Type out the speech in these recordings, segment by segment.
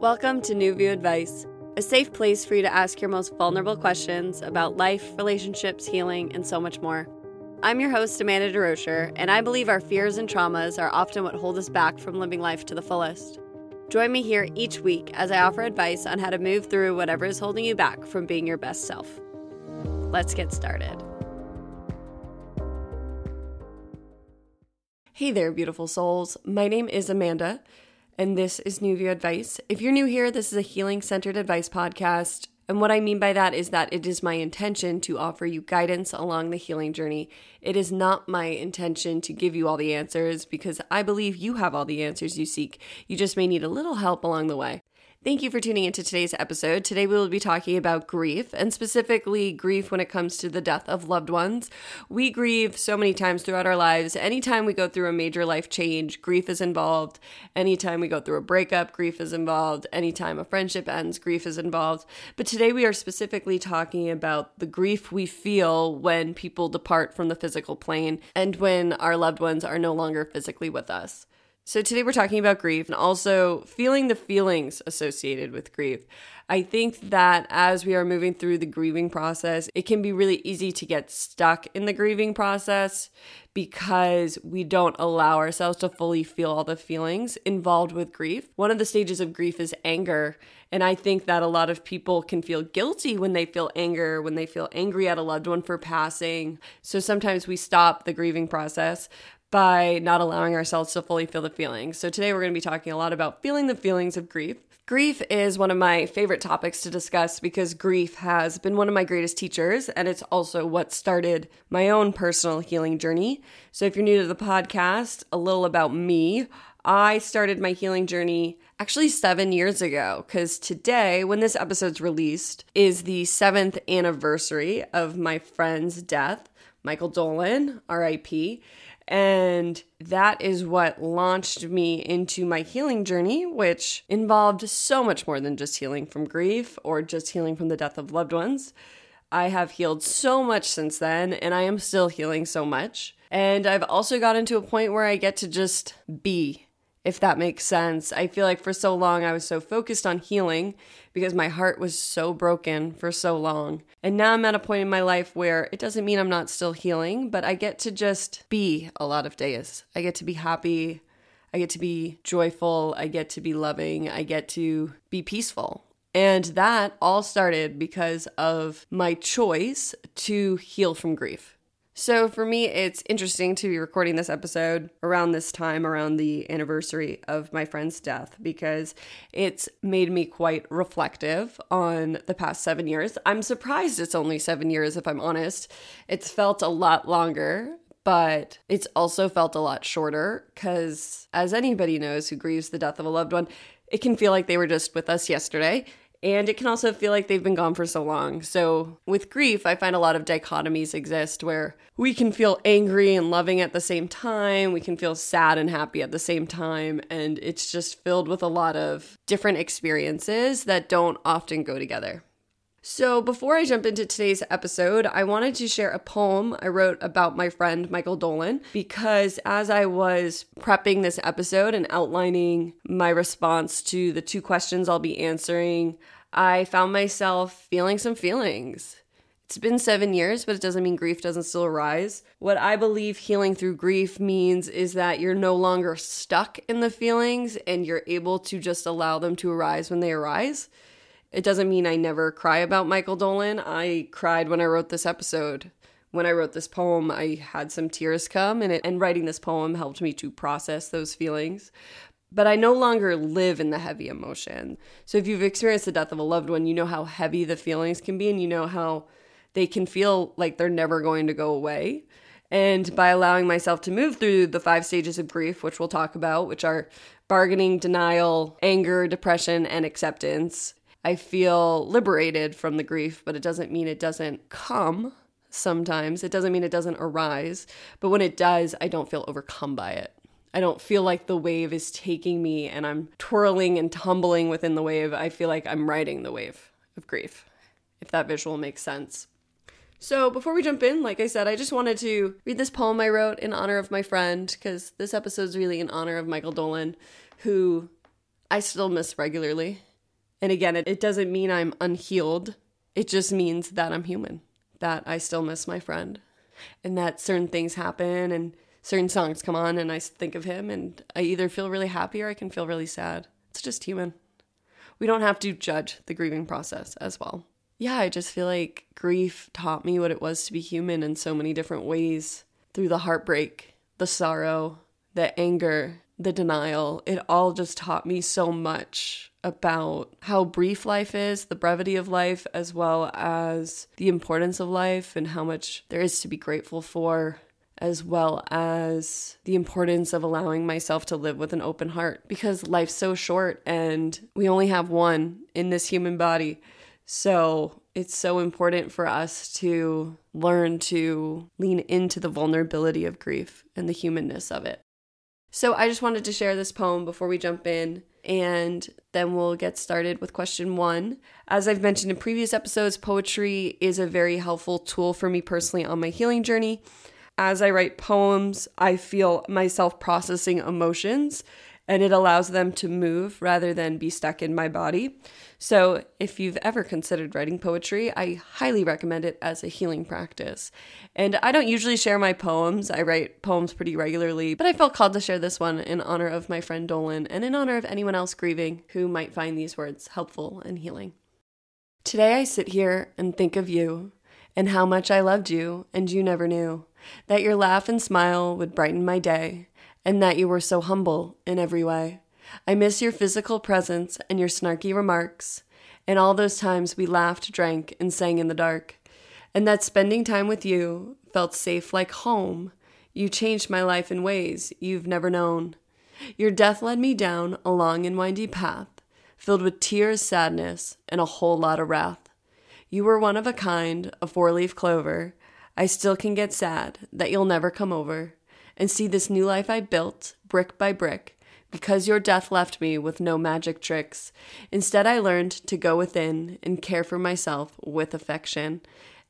Welcome to New View Advice, a safe place for you to ask your most vulnerable questions about life, relationships, healing, and so much more. I'm your host, Amanda DeRocher, and I believe our fears and traumas are often what hold us back from living life to the fullest. Join me here each week as I offer advice on how to move through whatever is holding you back from being your best self. Let's get started. Hey there, beautiful souls. My name is Amanda, and this is New View Advice. If you're new here, this is a healing centered advice podcast. And what I mean by that is that it is my intention to offer you guidance along the healing journey. It is not my intention to give you all the answers because I believe you have all the answers you seek. You just may need a little help along the way. Thank you for tuning into today's episode. Today we will be talking about grief and specifically grief when it comes to the death of loved ones. We grieve so many times throughout our lives. Anytime we go through a major life change, grief is involved. Anytime we go through a breakup, grief is involved. Anytime a friendship ends, grief is involved. But today we are specifically talking about the grief we feel when people depart from the physical plane and when our loved ones are no longer physically with us. So, today we're talking about grief and also feeling the feelings associated with grief. I think that as we are moving through the grieving process, it can be really easy to get stuck in the grieving process because we don't allow ourselves to fully feel all the feelings involved with grief. One of the stages of grief is anger. And I think that a lot of people can feel guilty when they feel anger, when they feel angry at a loved one for passing. So sometimes we stop the grieving process by not allowing ourselves to fully feel the feelings. So today we're going to be talking a lot about feeling the feelings of grief. Grief is one of my favorite topics to discuss because grief has been one of my greatest teachers, and it's also what started my own personal healing journey. So, if you're new to the podcast, a little about me. I started my healing journey actually seven years ago because today, when this episode's released, is the seventh anniversary of my friend's death, Michael Dolan, RIP. And that is what launched me into my healing journey, which involved so much more than just healing from grief or just healing from the death of loved ones. I have healed so much since then, and I am still healing so much. And I've also gotten to a point where I get to just be if that makes sense. I feel like for so long I was so focused on healing because my heart was so broken for so long. And now I'm at a point in my life where it doesn't mean I'm not still healing, but I get to just be a lot of days. I get to be happy. I get to be joyful. I get to be loving. I get to be peaceful. And that all started because of my choice to heal from grief. So for me, it's interesting to be recording this episode around this time, around the anniversary of my friend's death, because it's made me quite reflective on the past seven years. I'm surprised it's only seven years, if I'm honest. It's felt a lot longer. But it's also felt a lot shorter because, as anybody knows who grieves the death of a loved one, it can feel like they were just with us yesterday. And it can also feel like they've been gone for so long. So, with grief, I find a lot of dichotomies exist where we can feel angry and loving at the same time. We can feel sad and happy at the same time. And it's just filled with a lot of different experiences that don't often go together. So, before I jump into today's episode, I wanted to share a poem I wrote about my friend Michael Dolan because as I was prepping this episode and outlining my response to the two questions I'll be answering, I found myself feeling some feelings. It's been seven years, but it doesn't mean grief doesn't still arise. What I believe healing through grief means is that you're no longer stuck in the feelings and you're able to just allow them to arise when they arise. It doesn't mean I never cry about Michael Dolan. I cried when I wrote this episode. When I wrote this poem, I had some tears come, and, it, and writing this poem helped me to process those feelings. But I no longer live in the heavy emotion. So if you've experienced the death of a loved one, you know how heavy the feelings can be, and you know how they can feel like they're never going to go away. And by allowing myself to move through the five stages of grief, which we'll talk about, which are bargaining, denial, anger, depression, and acceptance, I feel liberated from the grief, but it doesn't mean it doesn't come sometimes. It doesn't mean it doesn't arise. But when it does, I don't feel overcome by it. I don't feel like the wave is taking me and I'm twirling and tumbling within the wave. I feel like I'm riding the wave of grief, if that visual makes sense. So, before we jump in, like I said, I just wanted to read this poem I wrote in honor of my friend, because this episode is really in honor of Michael Dolan, who I still miss regularly And again, it, it doesn't mean I'm unhealed, it just means that I'm human, that I still miss my friend, and that certain things happen and certain songs come on and I think of him and I either feel really happy or I can feel really sad. It's just human. We don't have to judge the grieving process as well. Yeah, I just feel like grief taught me what it was to be human in so many different ways through the heartbreak, the sorrow, the anger, the denial. It all just taught me so much about how brief life is, the brevity of life, as well as the importance of life and how much there is to be grateful for as well as the importance of allowing myself to live with an open heart because life's so short and we only have one in this human body. So it's so important for us to learn to lean into the vulnerability of grief and the humanness of it. So I just wanted to share this poem before we jump in, and then we'll get started with question one. As I've mentioned in previous episodes, poetry is a very helpful tool for me personally on my healing journey as I write poems, I feel myself processing emotions and it allows them to move rather than be stuck in my body. So, if you've ever considered writing poetry, I highly recommend it as a healing practice. And I don't usually share my poems, I write poems pretty regularly, but I felt called to share this one in honor of my friend Dolan and in honor of anyone else grieving who might find these words helpful and healing. Today I sit here and think of you and how much I loved you and you never knew that your laugh and smile would brighten my day, and that you were so humble in every way. I miss your physical presence and your snarky remarks, and all those times we laughed, drank, and sang in the dark, and that spending time with you felt safe like home. You changed my life in ways you've never known. Your death led me down a long and windy path, filled with tears, sadness, and a whole lot of wrath. You were one of a kind, a four leaf clover, I still can get sad that you'll never come over and see this new life I built, brick by brick, because your death left me with no magic tricks. Instead, I learned to go within and care for myself with affection.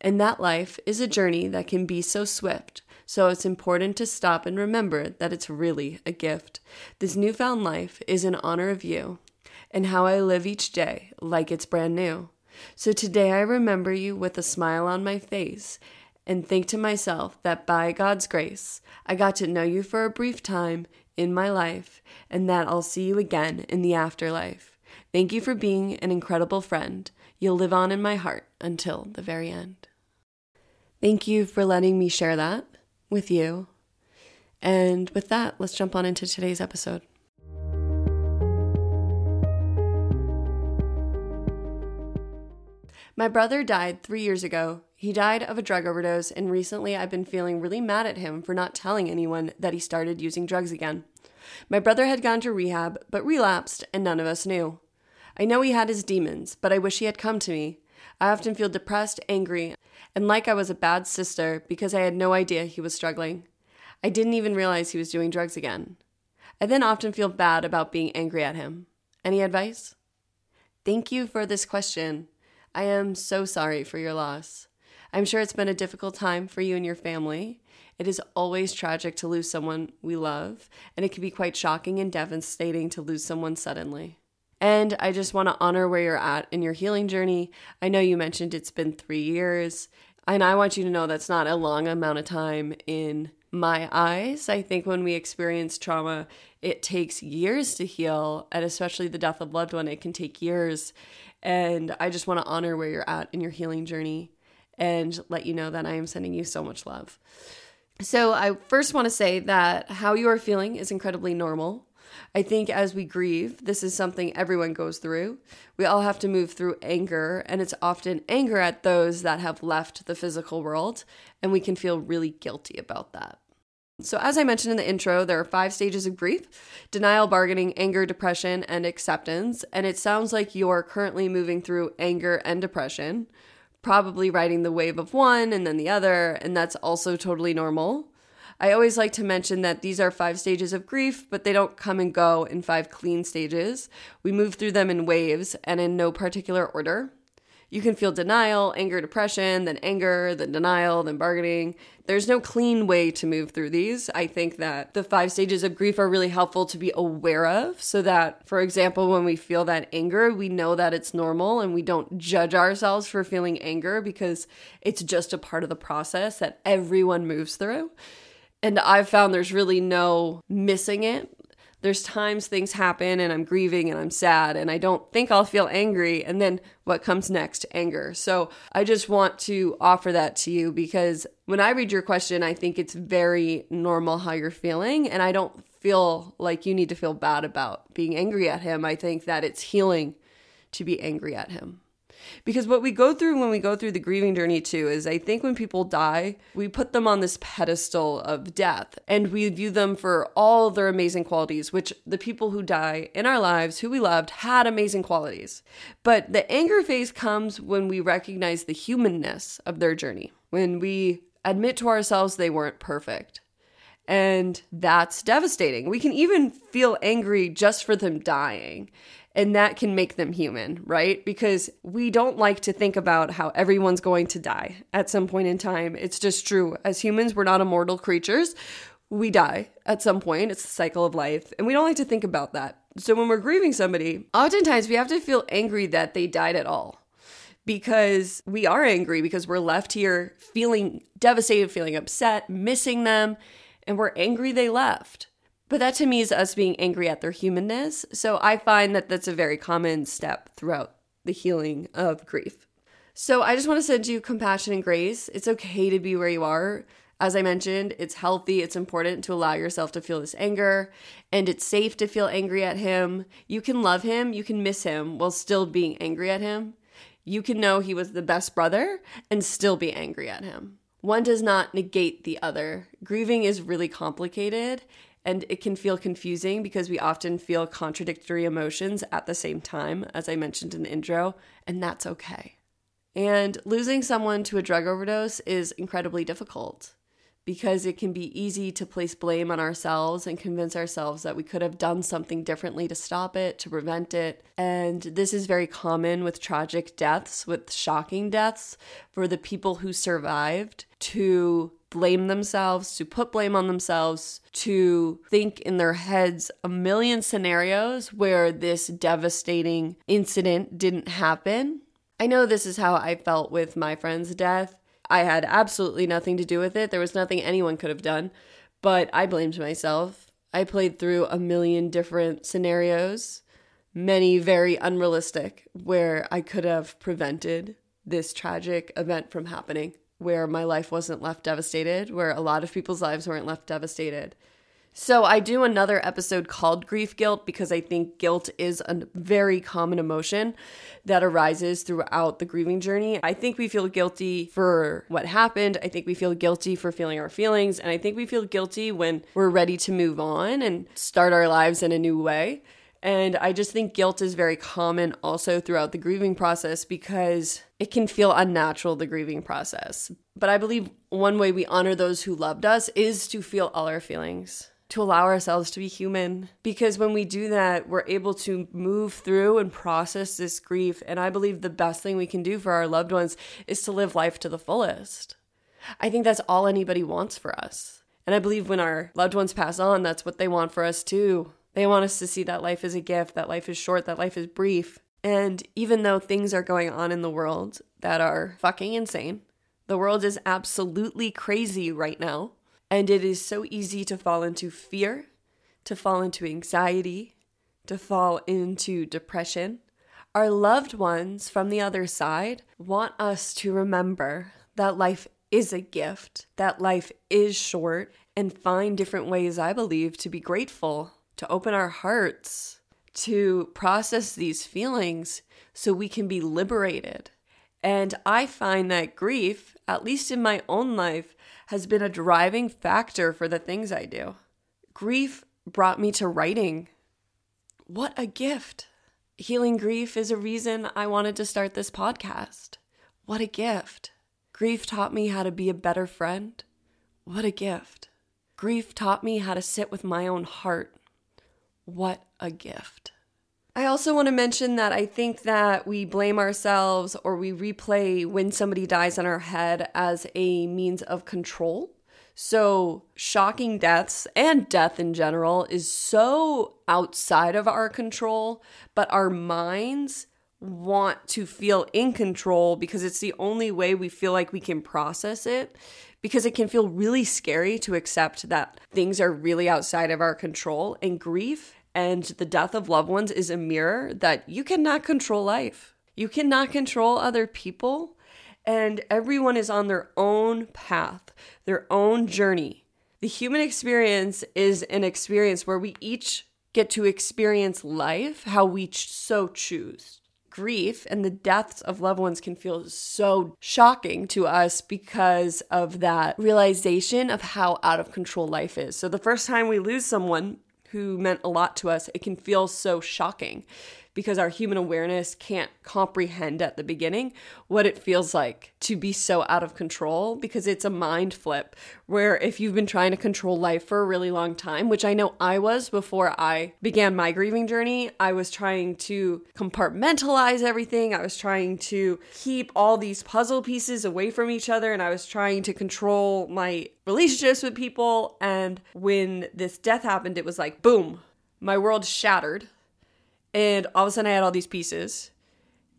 And that life is a journey that can be so swift, so it's important to stop and remember that it's really a gift. This newfound life is in honor of you and how I live each day like it's brand new. So today I remember you with a smile on my face and think to myself that by God's grace, I got to know you for a brief time in my life and that I'll see you again in the afterlife. Thank you for being an incredible friend. You'll live on in my heart until the very end. Thank you for letting me share that with you. And with that, let's jump on into today's episode. My brother died three years ago. He died of a drug overdose, and recently I've been feeling really mad at him for not telling anyone that he started using drugs again. My brother had gone to rehab, but relapsed, and none of us knew. I know he had his demons, but I wish he had come to me. I often feel depressed, angry, and like I was a bad sister because I had no idea he was struggling. I didn't even realize he was doing drugs again. I then often feel bad about being angry at him. Any advice? Thank you for this question. I am so sorry for your loss. I'm sure it's been a difficult time for you and your family. It is always tragic to lose someone we love, and it can be quite shocking and devastating to lose someone suddenly. And I just want to honor where you're at in your healing journey. I know you mentioned it's been three years, and I want you to know that's not a long amount of time in my eyes. I think when we experience trauma, it takes years to heal, and especially the death of loved one, it can take years. And I just want to honor where you're at in your healing journey and let you know that I am sending you so much love. So, I first want to say that how you are feeling is incredibly normal. I think as we grieve, this is something everyone goes through. We all have to move through anger, and it's often anger at those that have left the physical world, and we can feel really guilty about that. So, as I mentioned in the intro, there are five stages of grief denial, bargaining, anger, depression, and acceptance. And it sounds like you're currently moving through anger and depression, probably riding the wave of one and then the other, and that's also totally normal. I always like to mention that these are five stages of grief, but they don't come and go in five clean stages. We move through them in waves and in no particular order. You can feel denial, anger, depression, then anger, then denial, then bargaining. There's no clean way to move through these. I think that the five stages of grief are really helpful to be aware of so that, for example, when we feel that anger, we know that it's normal and we don't judge ourselves for feeling anger because it's just a part of the process that everyone moves through. And I've found there's really no missing it there's times things happen and I'm grieving and I'm sad and I don't think I'll feel angry. And then what comes next? Anger. So I just want to offer that to you because when I read your question, I think it's very normal how you're feeling. And I don't feel like you need to feel bad about being angry at him. I think that it's healing to be angry at him. Because what we go through when we go through the grieving journey too is I think when people die, we put them on this pedestal of death and we view them for all their amazing qualities, which the people who die in our lives, who we loved, had amazing qualities. But the anger phase comes when we recognize the humanness of their journey, when we admit to ourselves they weren't perfect. And that's devastating. We can even feel angry just for them dying and that can make them human, right? Because we don't like to think about how everyone's going to die at some point in time. It's just true. As humans, we're not immortal creatures. We die at some point. It's the cycle of life. And we don't like to think about that. So when we're grieving somebody, oftentimes we have to feel angry that they died at all because we are angry because we're left here feeling devastated, feeling upset, missing them, and we're angry they left. But that to me is us being angry at their humanness. So I find that that's a very common step throughout the healing of grief. So I just want to send you compassion and grace. It's okay to be where you are. As I mentioned, it's healthy, it's important to allow yourself to feel this anger, and it's safe to feel angry at him. You can love him, you can miss him while still being angry at him. You can know he was the best brother and still be angry at him. One does not negate the other. Grieving is really complicated and it can feel confusing because we often feel contradictory emotions at the same time, as I mentioned in the intro, and that's okay. And losing someone to a drug overdose is incredibly difficult because it can be easy to place blame on ourselves and convince ourselves that we could have done something differently to stop it, to prevent it. And this is very common with tragic deaths, with shocking deaths, for the people who survived to blame themselves, to put blame on themselves, to think in their heads a million scenarios where this devastating incident didn't happen. I know this is how I felt with my friend's death. I had absolutely nothing to do with it. There was nothing anyone could have done, but I blamed myself. I played through a million different scenarios, many very unrealistic, where I could have prevented this tragic event from happening where my life wasn't left devastated, where a lot of people's lives weren't left devastated. So, I do another episode called Grief Guilt because I think guilt is a very common emotion that arises throughout the grieving journey. I think we feel guilty for what happened. I think we feel guilty for feeling our feelings. And I think we feel guilty when we're ready to move on and start our lives in a new way. And I just think guilt is very common also throughout the grieving process because it can feel unnatural, the grieving process. But I believe one way we honor those who loved us is to feel all our feelings, to allow ourselves to be human. Because when we do that, we're able to move through and process this grief. And I believe the best thing we can do for our loved ones is to live life to the fullest. I think that's all anybody wants for us. And I believe when our loved ones pass on, that's what they want for us too they want us to see that life is a gift, that life is short, that life is brief. And even though things are going on in the world that are fucking insane, the world is absolutely crazy right now. And it is so easy to fall into fear, to fall into anxiety, to fall into depression. Our loved ones from the other side want us to remember that life is a gift, that life is short, and find different ways, I believe, to be grateful to open our hearts to process these feelings so we can be liberated. And I find that grief, at least in my own life, has been a driving factor for the things I do. Grief brought me to writing. What a gift! Healing grief is a reason I wanted to start this podcast. What a gift! Grief taught me how to be a better friend. What a gift! Grief taught me how to sit with my own heart what a gift. I also want to mention that I think that we blame ourselves or we replay when somebody dies in our head as a means of control. So, shocking deaths and death in general is so outside of our control, but our minds want to feel in control because it's the only way we feel like we can process it. Because it can feel really scary to accept that things are really outside of our control, and grief and the death of loved ones is a mirror that you cannot control life. You cannot control other people, and everyone is on their own path, their own journey. The human experience is an experience where we each get to experience life how we so choose. Grief and the deaths of loved ones can feel so shocking to us because of that realization of how out of control life is. So, the first time we lose someone, who meant a lot to us, it can feel so shocking because our human awareness can't comprehend at the beginning what it feels like to be so out of control because it's a mind flip where if you've been trying to control life for a really long time, which I know I was before I began my grieving journey, I was trying to compartmentalize everything. I was trying to keep all these puzzle pieces away from each other and I was trying to control my relationships with people. And when this death happened, it was like, boom, my world shattered and all of a sudden I had all these pieces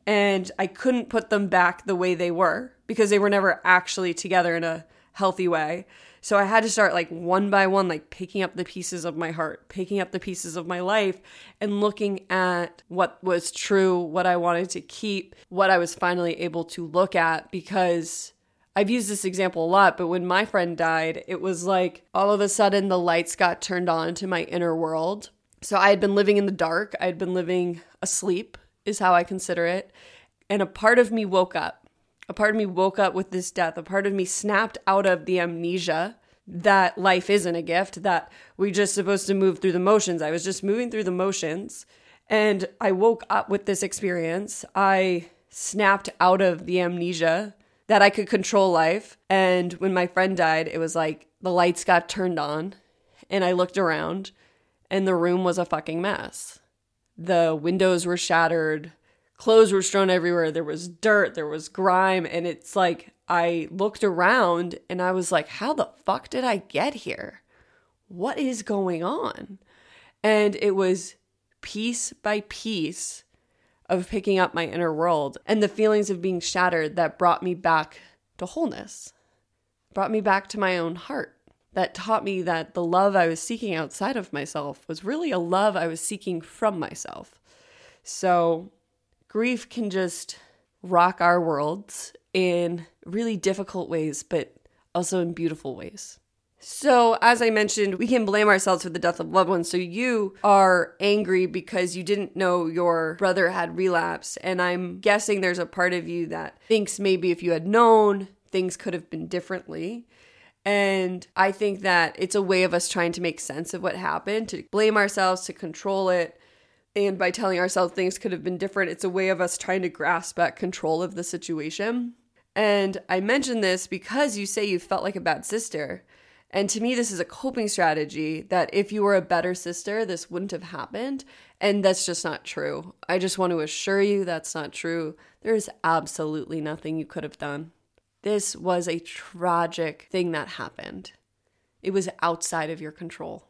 and I couldn't put them back the way they were because they were never actually together in a healthy way. So I had to start like one by one, like picking up the pieces of my heart, picking up the pieces of my life, and looking at what was true, what I wanted to keep, what I was finally able to look at. Because I've used this example a lot, but when my friend died, it was like all of a sudden the lights got turned on to my inner world so I had been living in the dark. I had been living asleep, is how I consider it. And a part of me woke up. A part of me woke up with this death. A part of me snapped out of the amnesia that life isn't a gift, that we're just supposed to move through the motions. I was just moving through the motions. And I woke up with this experience. I snapped out of the amnesia that I could control life. And when my friend died, it was like the lights got turned on and I looked around and the room was a fucking mess. The windows were shattered, clothes were strewn everywhere, there was dirt, there was grime, and it's like I looked around and I was like, how the fuck did I get here? What is going on? And it was piece by piece of picking up my inner world and the feelings of being shattered that brought me back to wholeness, brought me back to my own heart that taught me that the love I was seeking outside of myself was really a love I was seeking from myself. So, grief can just rock our worlds in really difficult ways, but also in beautiful ways. So, as I mentioned, we can blame ourselves for the death of loved ones. So, you are angry because you didn't know your brother had relapsed. And I'm guessing there's a part of you that thinks maybe if you had known, things could have been differently. And I think that it's a way of us trying to make sense of what happened, to blame ourselves, to control it. And by telling ourselves things could have been different, it's a way of us trying to grasp at control of the situation. And I mention this because you say you felt like a bad sister. And to me, this is a coping strategy that if you were a better sister, this wouldn't have happened. And that's just not true. I just want to assure you that's not true. There is absolutely nothing you could have done. This was a tragic thing that happened. It was outside of your control.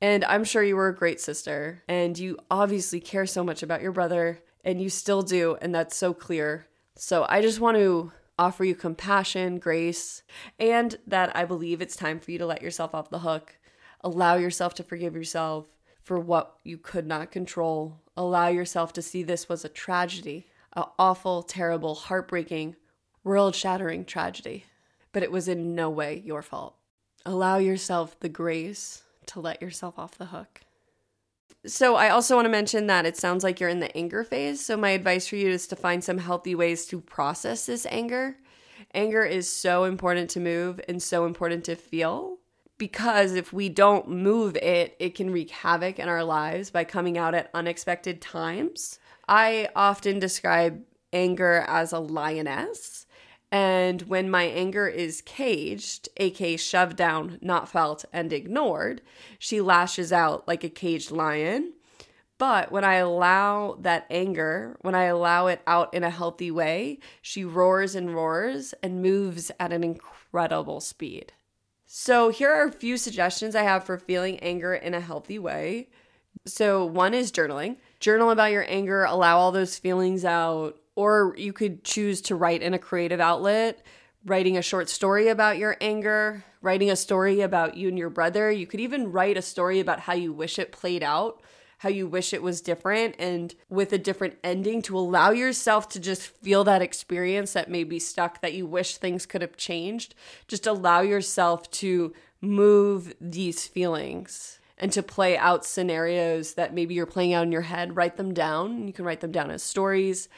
And I'm sure you were a great sister, and you obviously care so much about your brother, and you still do, and that's so clear. So I just want to offer you compassion, grace, and that I believe it's time for you to let yourself off the hook. Allow yourself to forgive yourself for what you could not control. Allow yourself to see this was a tragedy, an awful, terrible, heartbreaking, world shattering tragedy, but it was in no way your fault. Allow yourself the grace to let yourself off the hook. So, I also want to mention that it sounds like you're in the anger phase. So, my advice for you is to find some healthy ways to process this anger. Anger is so important to move and so important to feel because if we don't move it, it can wreak havoc in our lives by coming out at unexpected times. I often describe anger as a lioness and when my anger is caged, aka shoved down, not felt, and ignored, she lashes out like a caged lion. But when I allow that anger, when I allow it out in a healthy way, she roars and roars and moves at an incredible speed. So, here are a few suggestions I have for feeling anger in a healthy way. So, one is journaling. Journal about your anger, allow all those feelings out, or you could choose to write in a creative outlet, writing a short story about your anger, writing a story about you and your brother. You could even write a story about how you wish it played out, how you wish it was different, and with a different ending to allow yourself to just feel that experience that may be stuck, that you wish things could have changed. Just allow yourself to move these feelings and to play out scenarios that maybe you're playing out in your head, write them down. You can write them down as stories.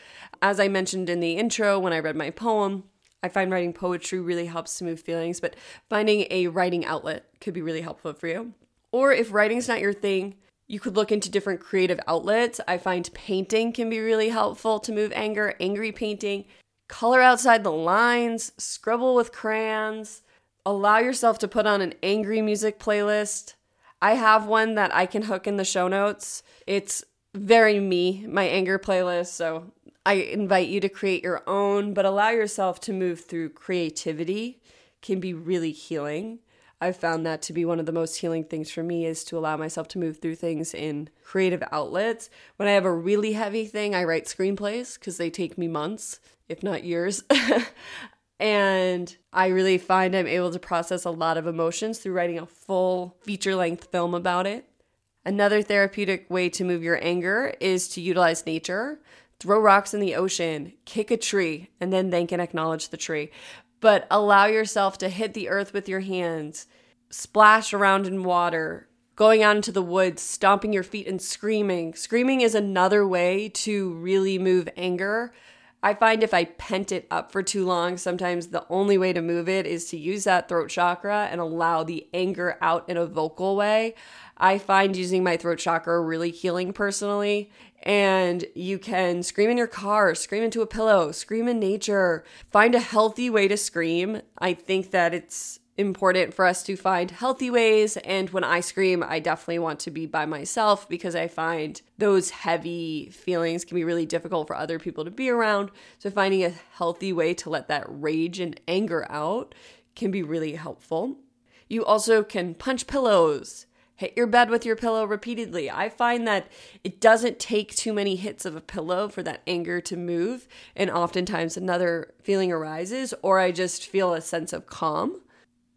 As I mentioned in the intro when I read my poem, I find writing poetry really helps to move feelings, but finding a writing outlet could be really helpful for you. Or if writing's not your thing, you could look into different creative outlets. I find painting can be really helpful to move anger, angry painting, color outside the lines, scribble with crayons, allow yourself to put on an angry music playlist. I have one that I can hook in the show notes. It's very me, my anger playlist. So I invite you to create your own, but allow yourself to move through creativity can be really healing. I've found that to be one of the most healing things for me is to allow myself to move through things in creative outlets. When I have a really heavy thing, I write screenplays because they take me months, if not years. And I really find I'm able to process a lot of emotions through writing a full feature length film about it. Another therapeutic way to move your anger is to utilize nature. Throw rocks in the ocean, kick a tree, and then thank and acknowledge the tree. But allow yourself to hit the earth with your hands, splash around in water, going out into the woods, stomping your feet and screaming. Screaming is another way to really move anger I find if I pent it up for too long, sometimes the only way to move it is to use that throat chakra and allow the anger out in a vocal way. I find using my throat chakra really healing personally. And you can scream in your car, scream into a pillow, scream in nature, find a healthy way to scream. I think that it's important for us to find healthy ways. And when I scream, I definitely want to be by myself because I find those heavy feelings can be really difficult for other people to be around. So, finding a healthy way to let that rage and anger out can be really helpful. You also can punch pillows. Hit your bed with your pillow repeatedly. I find that it doesn't take too many hits of a pillow for that anger to move, and oftentimes another feeling arises, or I just feel a sense of calm.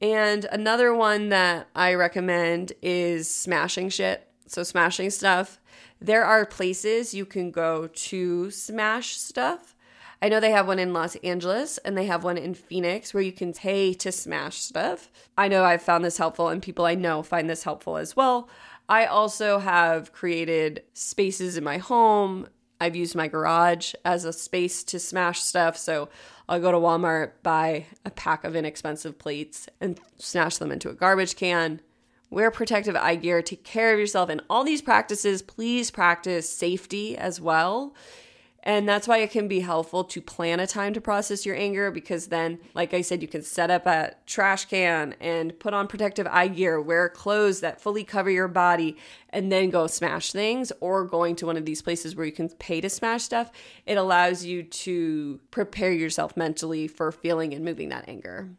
And another one that I recommend is smashing shit. So, smashing stuff. There are places you can go to smash stuff. I know they have one in Los Angeles and they have one in Phoenix where you can pay to smash stuff. I know I've found this helpful and people I know find this helpful as well. I also have created spaces in my home. I've used my garage as a space to smash stuff. So I'll go to Walmart, buy a pack of inexpensive plates, and smash them into a garbage can. Wear protective eye gear, take care of yourself. And all these practices, please practice safety as well. And that's why it can be helpful to plan a time to process your anger because then, like I said, you can set up a trash can and put on protective eye gear, wear clothes that fully cover your body, and then go smash things or going to one of these places where you can pay to smash stuff. It allows you to prepare yourself mentally for feeling and moving that anger.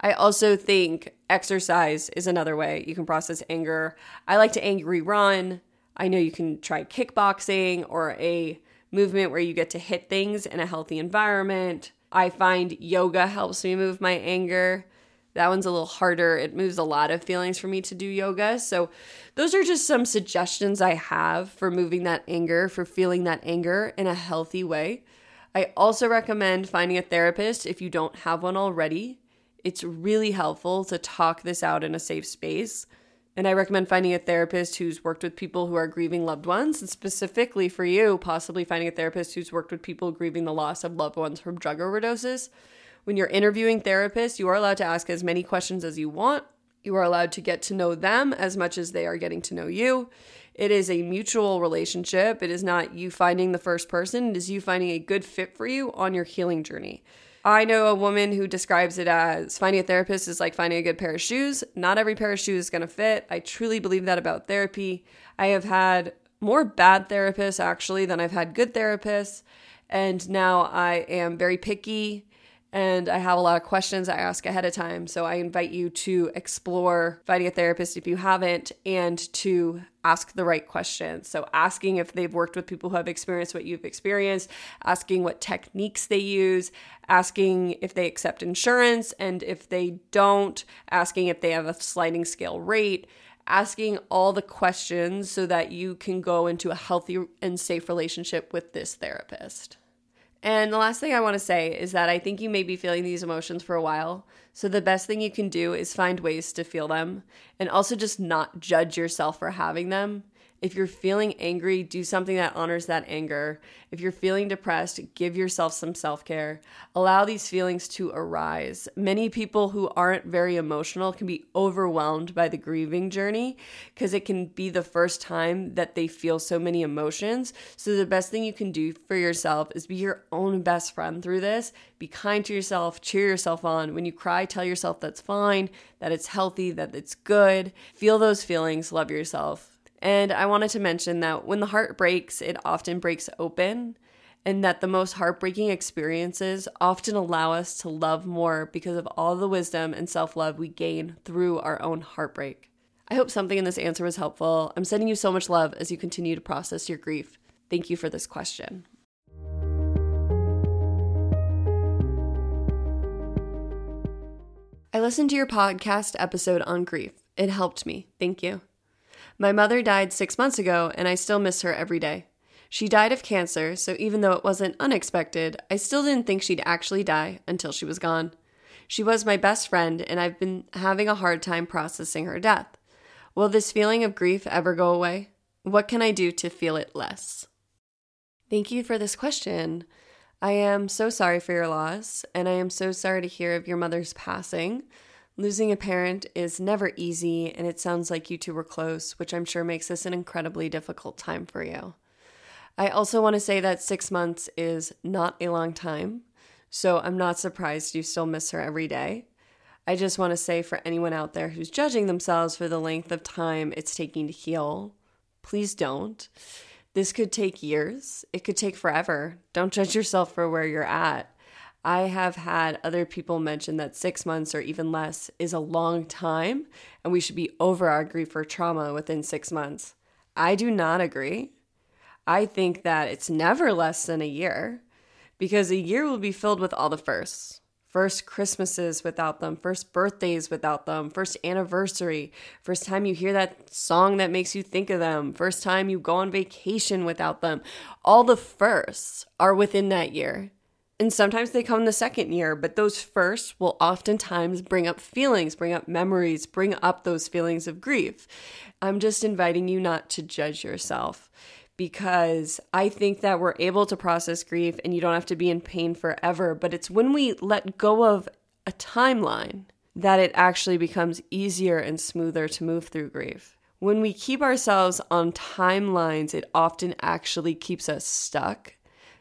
I also think exercise is another way you can process anger. I like to angry run. I know you can try kickboxing or a movement where you get to hit things in a healthy environment. I find yoga helps me move my anger. That one's a little harder. It moves a lot of feelings for me to do yoga. So, those are just some suggestions I have for moving that anger, for feeling that anger in a healthy way. I also recommend finding a therapist if you don't have one already. It's really helpful to talk this out in a safe space. And I recommend finding a therapist who's worked with people who are grieving loved ones, and specifically for you, possibly finding a therapist who's worked with people grieving the loss of loved ones from drug overdoses. When you're interviewing therapists, you are allowed to ask as many questions as you want. You are allowed to get to know them as much as they are getting to know you. It is a mutual relationship. It is not you finding the first person, it is you finding a good fit for you on your healing journey. I know a woman who describes it as finding a therapist is like finding a good pair of shoes. Not every pair of shoes is going to fit. I truly believe that about therapy. I have had more bad therapists actually than I've had good therapists. And now I am very picky and I have a lot of questions I ask ahead of time. So I invite you to explore finding a therapist if you haven't and to ask the right questions. So asking if they've worked with people who have experienced what you've experienced, asking what techniques they use, asking if they accept insurance, and if they don't, asking if they have a sliding scale rate. Asking all the questions so that you can go into a healthy and safe relationship with this therapist. And the last thing I want to say is that I think you may be feeling these emotions for a while. So the best thing you can do is find ways to feel them and also just not judge yourself for having them if you're feeling angry, do something that honors that anger. If you're feeling depressed, give yourself some self care. Allow these feelings to arise. Many people who aren't very emotional can be overwhelmed by the grieving journey because it can be the first time that they feel so many emotions. So, the best thing you can do for yourself is be your own best friend through this. Be kind to yourself, cheer yourself on. When you cry, tell yourself that's fine, that it's healthy, that it's good. Feel those feelings, love yourself and I wanted to mention that when the heart breaks, it often breaks open, and that the most heartbreaking experiences often allow us to love more because of all the wisdom and self love we gain through our own heartbreak. I hope something in this answer was helpful. I'm sending you so much love as you continue to process your grief. Thank you for this question. I listened to your podcast episode on grief. It helped me. Thank you. My mother died six months ago, and I still miss her every day. She died of cancer, so even though it wasn't unexpected, I still didn't think she'd actually die until she was gone. She was my best friend, and I've been having a hard time processing her death. Will this feeling of grief ever go away? What can I do to feel it less? Thank you for this question. I am so sorry for your loss, and I am so sorry to hear of your mother's passing. Losing a parent is never easy, and it sounds like you two were close, which I'm sure makes this an incredibly difficult time for you. I also want to say that six months is not a long time, so I'm not surprised you still miss her every day. I just want to say for anyone out there who's judging themselves for the length of time it's taking to heal, please don't. This could take years, it could take forever. Don't judge yourself for where you're at. I have had other people mention that six months or even less is a long time and we should be over our grief or trauma within six months. I do not agree. I think that it's never less than a year because a year will be filled with all the firsts. First Christmases without them, first birthdays without them, first anniversary, first time you hear that song that makes you think of them, first time you go on vacation without them. All the firsts are within that year. And sometimes they come the second year, but those first will oftentimes bring up feelings, bring up memories, bring up those feelings of grief. I'm just inviting you not to judge yourself because I think that we're able to process grief and you don't have to be in pain forever. But it's when we let go of a timeline that it actually becomes easier and smoother to move through grief. When we keep ourselves on timelines, it often actually keeps us stuck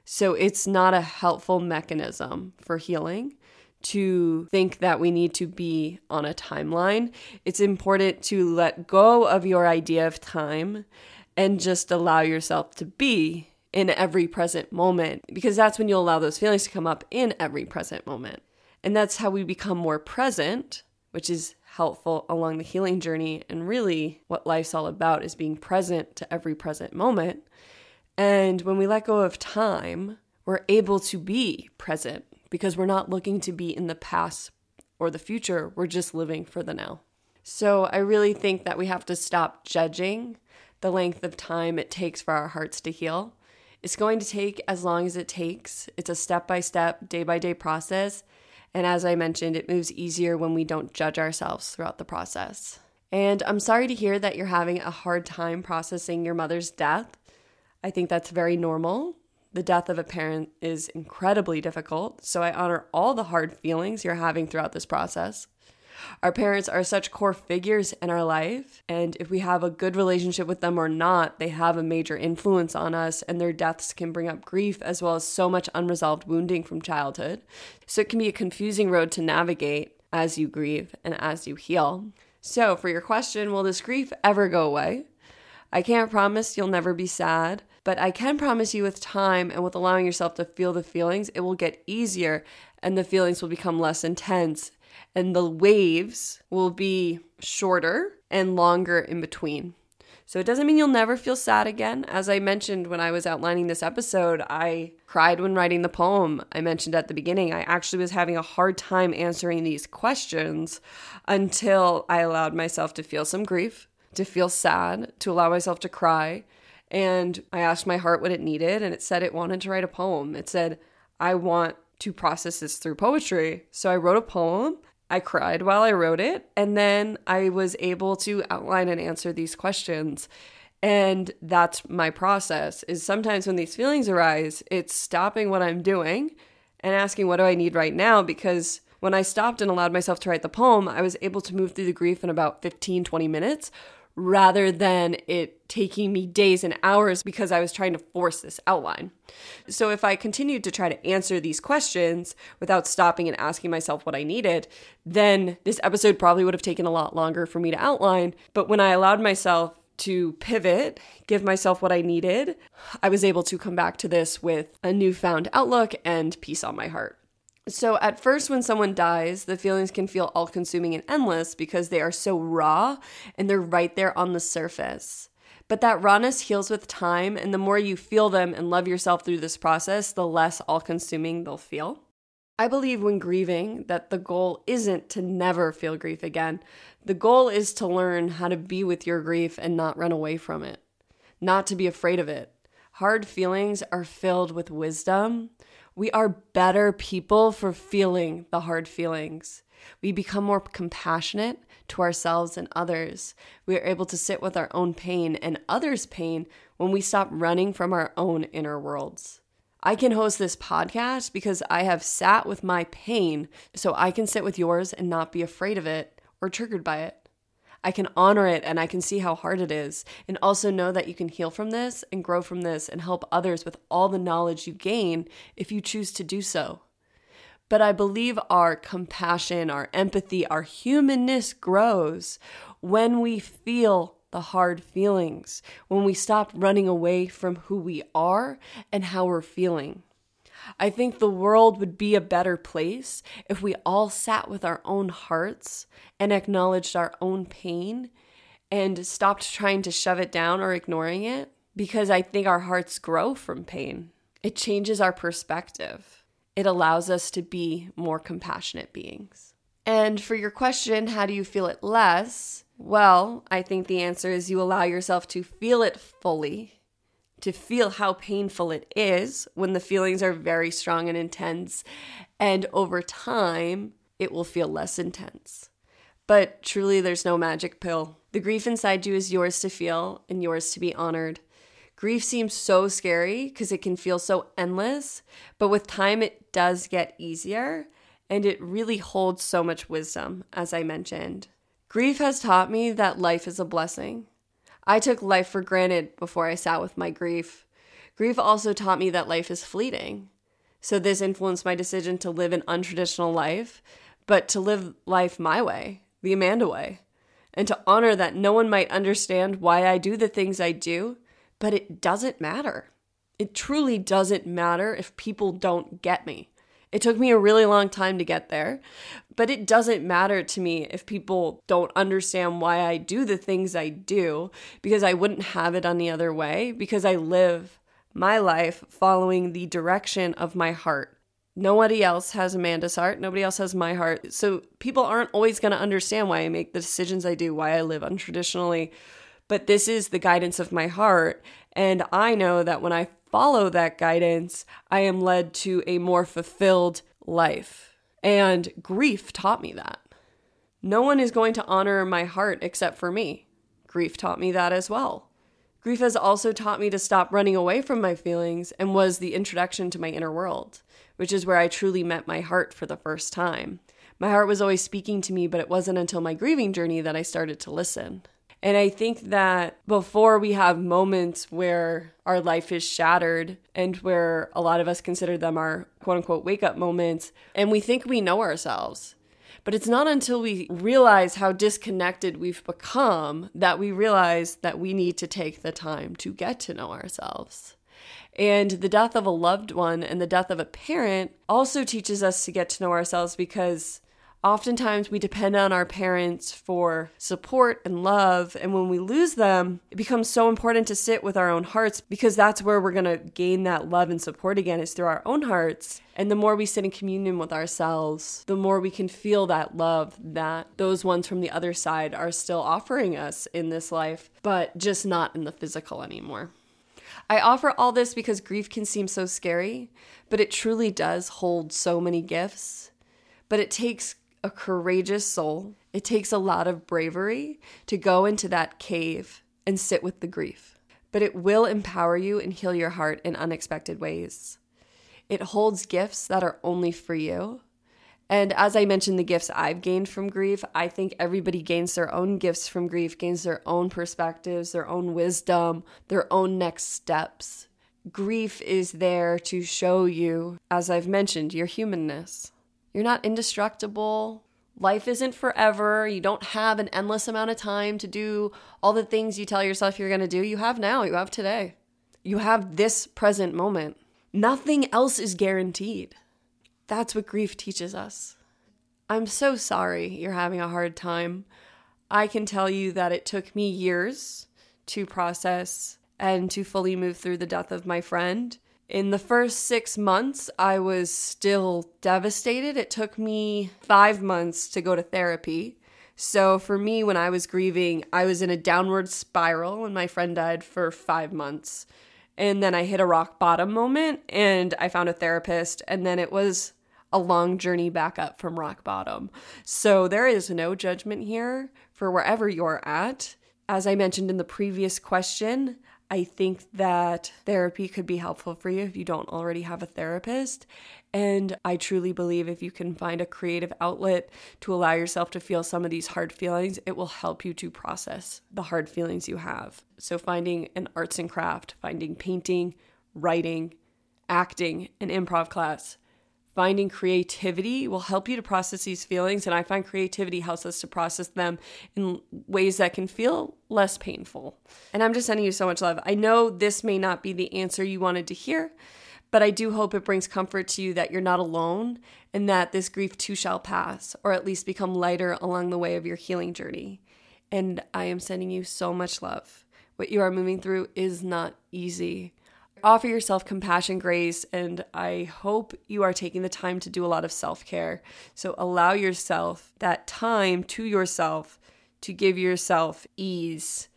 so it's not a helpful mechanism for healing to think that we need to be on a timeline. It's important to let go of your idea of time and just allow yourself to be in every present moment because that's when you'll allow those feelings to come up in every present moment. And that's how we become more present, which is helpful along the healing journey. And really, what life's all about is being present to every present moment and when we let go of time, we're able to be present because we're not looking to be in the past or the future. We're just living for the now. So I really think that we have to stop judging the length of time it takes for our hearts to heal. It's going to take as long as it takes. It's a step by step, day by day process. And as I mentioned, it moves easier when we don't judge ourselves throughout the process. And I'm sorry to hear that you're having a hard time processing your mother's death. I think that's very normal. The death of a parent is incredibly difficult, so I honor all the hard feelings you're having throughout this process. Our parents are such core figures in our life, and if we have a good relationship with them or not, they have a major influence on us, and their deaths can bring up grief as well as so much unresolved wounding from childhood. So it can be a confusing road to navigate as you grieve and as you heal. So, for your question, will this grief ever go away? I can't promise you'll never be sad, but I can promise you with time and with allowing yourself to feel the feelings, it will get easier and the feelings will become less intense and the waves will be shorter and longer in between. So it doesn't mean you'll never feel sad again. As I mentioned when I was outlining this episode, I cried when writing the poem I mentioned at the beginning. I actually was having a hard time answering these questions until I allowed myself to feel some grief, to feel sad, to allow myself to cry. And I asked my heart what it needed, and it said it wanted to write a poem. It said, I want to process this through poetry. So I wrote a poem I cried while I wrote it, and then I was able to outline and answer these questions. And that's my process is sometimes when these feelings arise, it's stopping what I'm doing and asking what do I need right now because when I stopped and allowed myself to write the poem, I was able to move through the grief in about 15 20 minutes rather than it taking me days and hours because I was trying to force this outline. So, if I continued to try to answer these questions without stopping and asking myself what I needed, then this episode probably would have taken a lot longer for me to outline. But when I allowed myself to pivot, give myself what I needed, I was able to come back to this with a newfound outlook and peace on my heart. So, at first, when someone dies, the feelings can feel all consuming and endless because they are so raw and they're right there on the surface. But that rawness heals with time, and the more you feel them and love yourself through this process, the less all consuming they'll feel. I believe when grieving that the goal isn't to never feel grief again. The goal is to learn how to be with your grief and not run away from it, not to be afraid of it. Hard feelings are filled with wisdom we are better people for feeling the hard feelings. We become more compassionate to ourselves and others. We are able to sit with our own pain and others' pain when we stop running from our own inner worlds. I can host this podcast because I have sat with my pain so I can sit with yours and not be afraid of it or triggered by it. I can honor it and I can see how hard it is, and also know that you can heal from this and grow from this and help others with all the knowledge you gain if you choose to do so. But I believe our compassion, our empathy, our humanness grows when we feel the hard feelings, when we stop running away from who we are and how we're feeling. I think the world would be a better place if we all sat with our own hearts and acknowledged our own pain and stopped trying to shove it down or ignoring it because I think our hearts grow from pain. It changes our perspective. It allows us to be more compassionate beings. And for your question, how do you feel it less? Well, I think the answer is you allow yourself to feel it fully to feel how painful it is when the feelings are very strong and intense. And over time, it will feel less intense. But truly, there's no magic pill. The grief inside you is yours to feel and yours to be honored. Grief seems so scary because it can feel so endless, but with time, it does get easier and it really holds so much wisdom, as I mentioned. Grief has taught me that life is a blessing. I took life for granted before I sat with my grief. Grief also taught me that life is fleeting. So, this influenced my decision to live an untraditional life, but to live life my way, the Amanda way, and to honor that no one might understand why I do the things I do, but it doesn't matter. It truly doesn't matter if people don't get me. It took me a really long time to get there, but it doesn't matter to me if people don't understand why I do the things I do because I wouldn't have it any other way because I live my life following the direction of my heart. Nobody else has Amanda's heart. Nobody else has my heart. So people aren't always going to understand why I make the decisions I do, why I live untraditionally. But this is the guidance of my heart. And I know that when I follow that guidance, I am led to a more fulfilled life. And grief taught me that. No one is going to honor my heart except for me. Grief taught me that as well. Grief has also taught me to stop running away from my feelings and was the introduction to my inner world, which is where I truly met my heart for the first time. My heart was always speaking to me, but it wasn't until my grieving journey that I started to listen. And I think that before we have moments where our life is shattered and where a lot of us consider them our quote unquote wake up moments, and we think we know ourselves. But it's not until we realize how disconnected we've become that we realize that we need to take the time to get to know ourselves. And the death of a loved one and the death of a parent also teaches us to get to know ourselves because oftentimes we depend on our parents for support and love. And when we lose them, it becomes so important to sit with our own hearts because that's where we're going to gain that love and support again, is through our own hearts. And the more we sit in communion with ourselves, the more we can feel that love that those ones from the other side are still offering us in this life, but just not in the physical anymore. I offer all this because grief can seem so scary, but it truly does hold so many gifts. But it takes a courageous soul. It takes a lot of bravery to go into that cave and sit with the grief, but it will empower you and heal your heart in unexpected ways. It holds gifts that are only for you. And as I mentioned, the gifts I've gained from grief, I think everybody gains their own gifts from grief, gains their own perspectives, their own wisdom, their own next steps. Grief is there to show you, as I've mentioned, your humanness. You're not indestructible. Life isn't forever. You don't have an endless amount of time to do all the things you tell yourself you're going to do. You have now, you have today. You have this present moment. Nothing else is guaranteed. That's what grief teaches us. I'm so sorry you're having a hard time. I can tell you that it took me years to process and to fully move through the death of my friend. In the first six months, I was still devastated. It took me five months to go to therapy. So, for me, when I was grieving, I was in a downward spiral when my friend died for five months. And then I hit a rock bottom moment and I found a therapist. And then it was a long journey back up from rock bottom. So, there is no judgment here for wherever you're at. As I mentioned in the previous question, I think that therapy could be helpful for you if you don't already have a therapist. And I truly believe if you can find a creative outlet to allow yourself to feel some of these hard feelings, it will help you to process the hard feelings you have. So, finding an arts and craft, finding painting, writing, acting, an improv class, finding creativity will help you to process these feelings. And I find creativity helps us to process them in ways that can feel less painful. And I'm just sending you so much love. I know this may not be the answer you wanted to hear, but I do hope it brings comfort to you that you're not alone and that this grief too shall pass, or at least become lighter along the way of your healing journey. And I am sending you so much love. What you are moving through is not easy offer yourself compassion, grace, and I hope you are taking the time to do a lot of self care. So allow yourself that time to yourself to give yourself ease.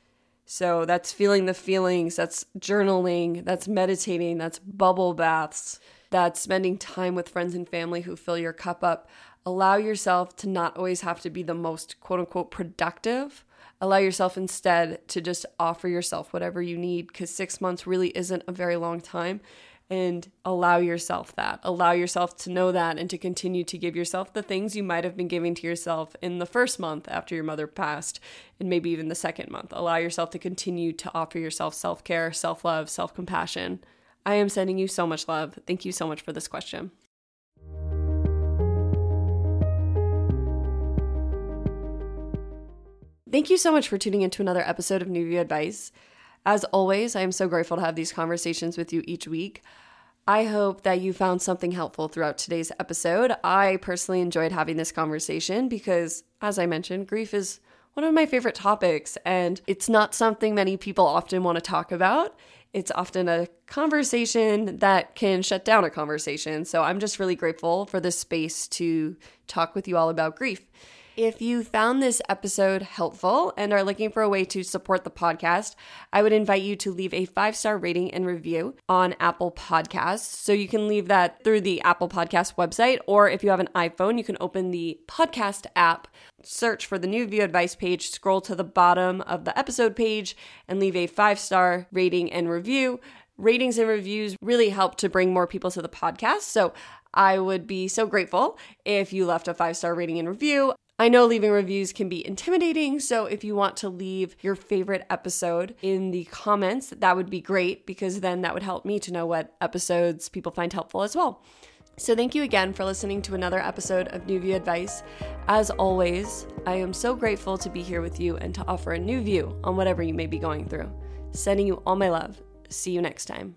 So that's feeling the feelings, that's journaling, that's meditating, that's bubble baths, that's spending time with friends and family who fill your cup up. Allow yourself to not always have to be the most quote unquote productive allow yourself instead to just offer yourself whatever you need because six months really isn't a very long time. And allow yourself that. Allow yourself to know that and to continue to give yourself the things you might have been giving to yourself in the first month after your mother passed, and maybe even the second month. Allow yourself to continue to offer yourself self care, self love, self compassion. I am sending you so much love. Thank you so much for this question. Thank you so much for tuning into another episode of New View Advice. As always, I am so grateful to have these conversations with you each week. I hope that you found something helpful throughout today's episode. I personally enjoyed having this conversation because, as I mentioned, grief is one of my favorite topics, and it's not something many people often want to talk about. It's often a conversation that can shut down a conversation. So I'm just really grateful for this space to talk with you all about grief. If you found this episode helpful and are looking for a way to support the podcast, I would invite you to leave a five star rating and review on Apple Podcasts. So you can leave that through the Apple Podcast website, or if you have an iPhone, you can open the podcast app, search for the New View Advice page, scroll to the bottom of the episode page, and leave a five star rating and review. Ratings and reviews really help to bring more people to the podcast. So I would be so grateful if you left a five star rating and review. I know leaving reviews can be intimidating, so if you want to leave your favorite episode in the comments, that would be great because then that would help me to know what episodes people find helpful as well. So, thank you again for listening to another episode of New View Advice. As always, I am so grateful to be here with you and to offer a new view on whatever you may be going through. Sending you all my love. See you next time.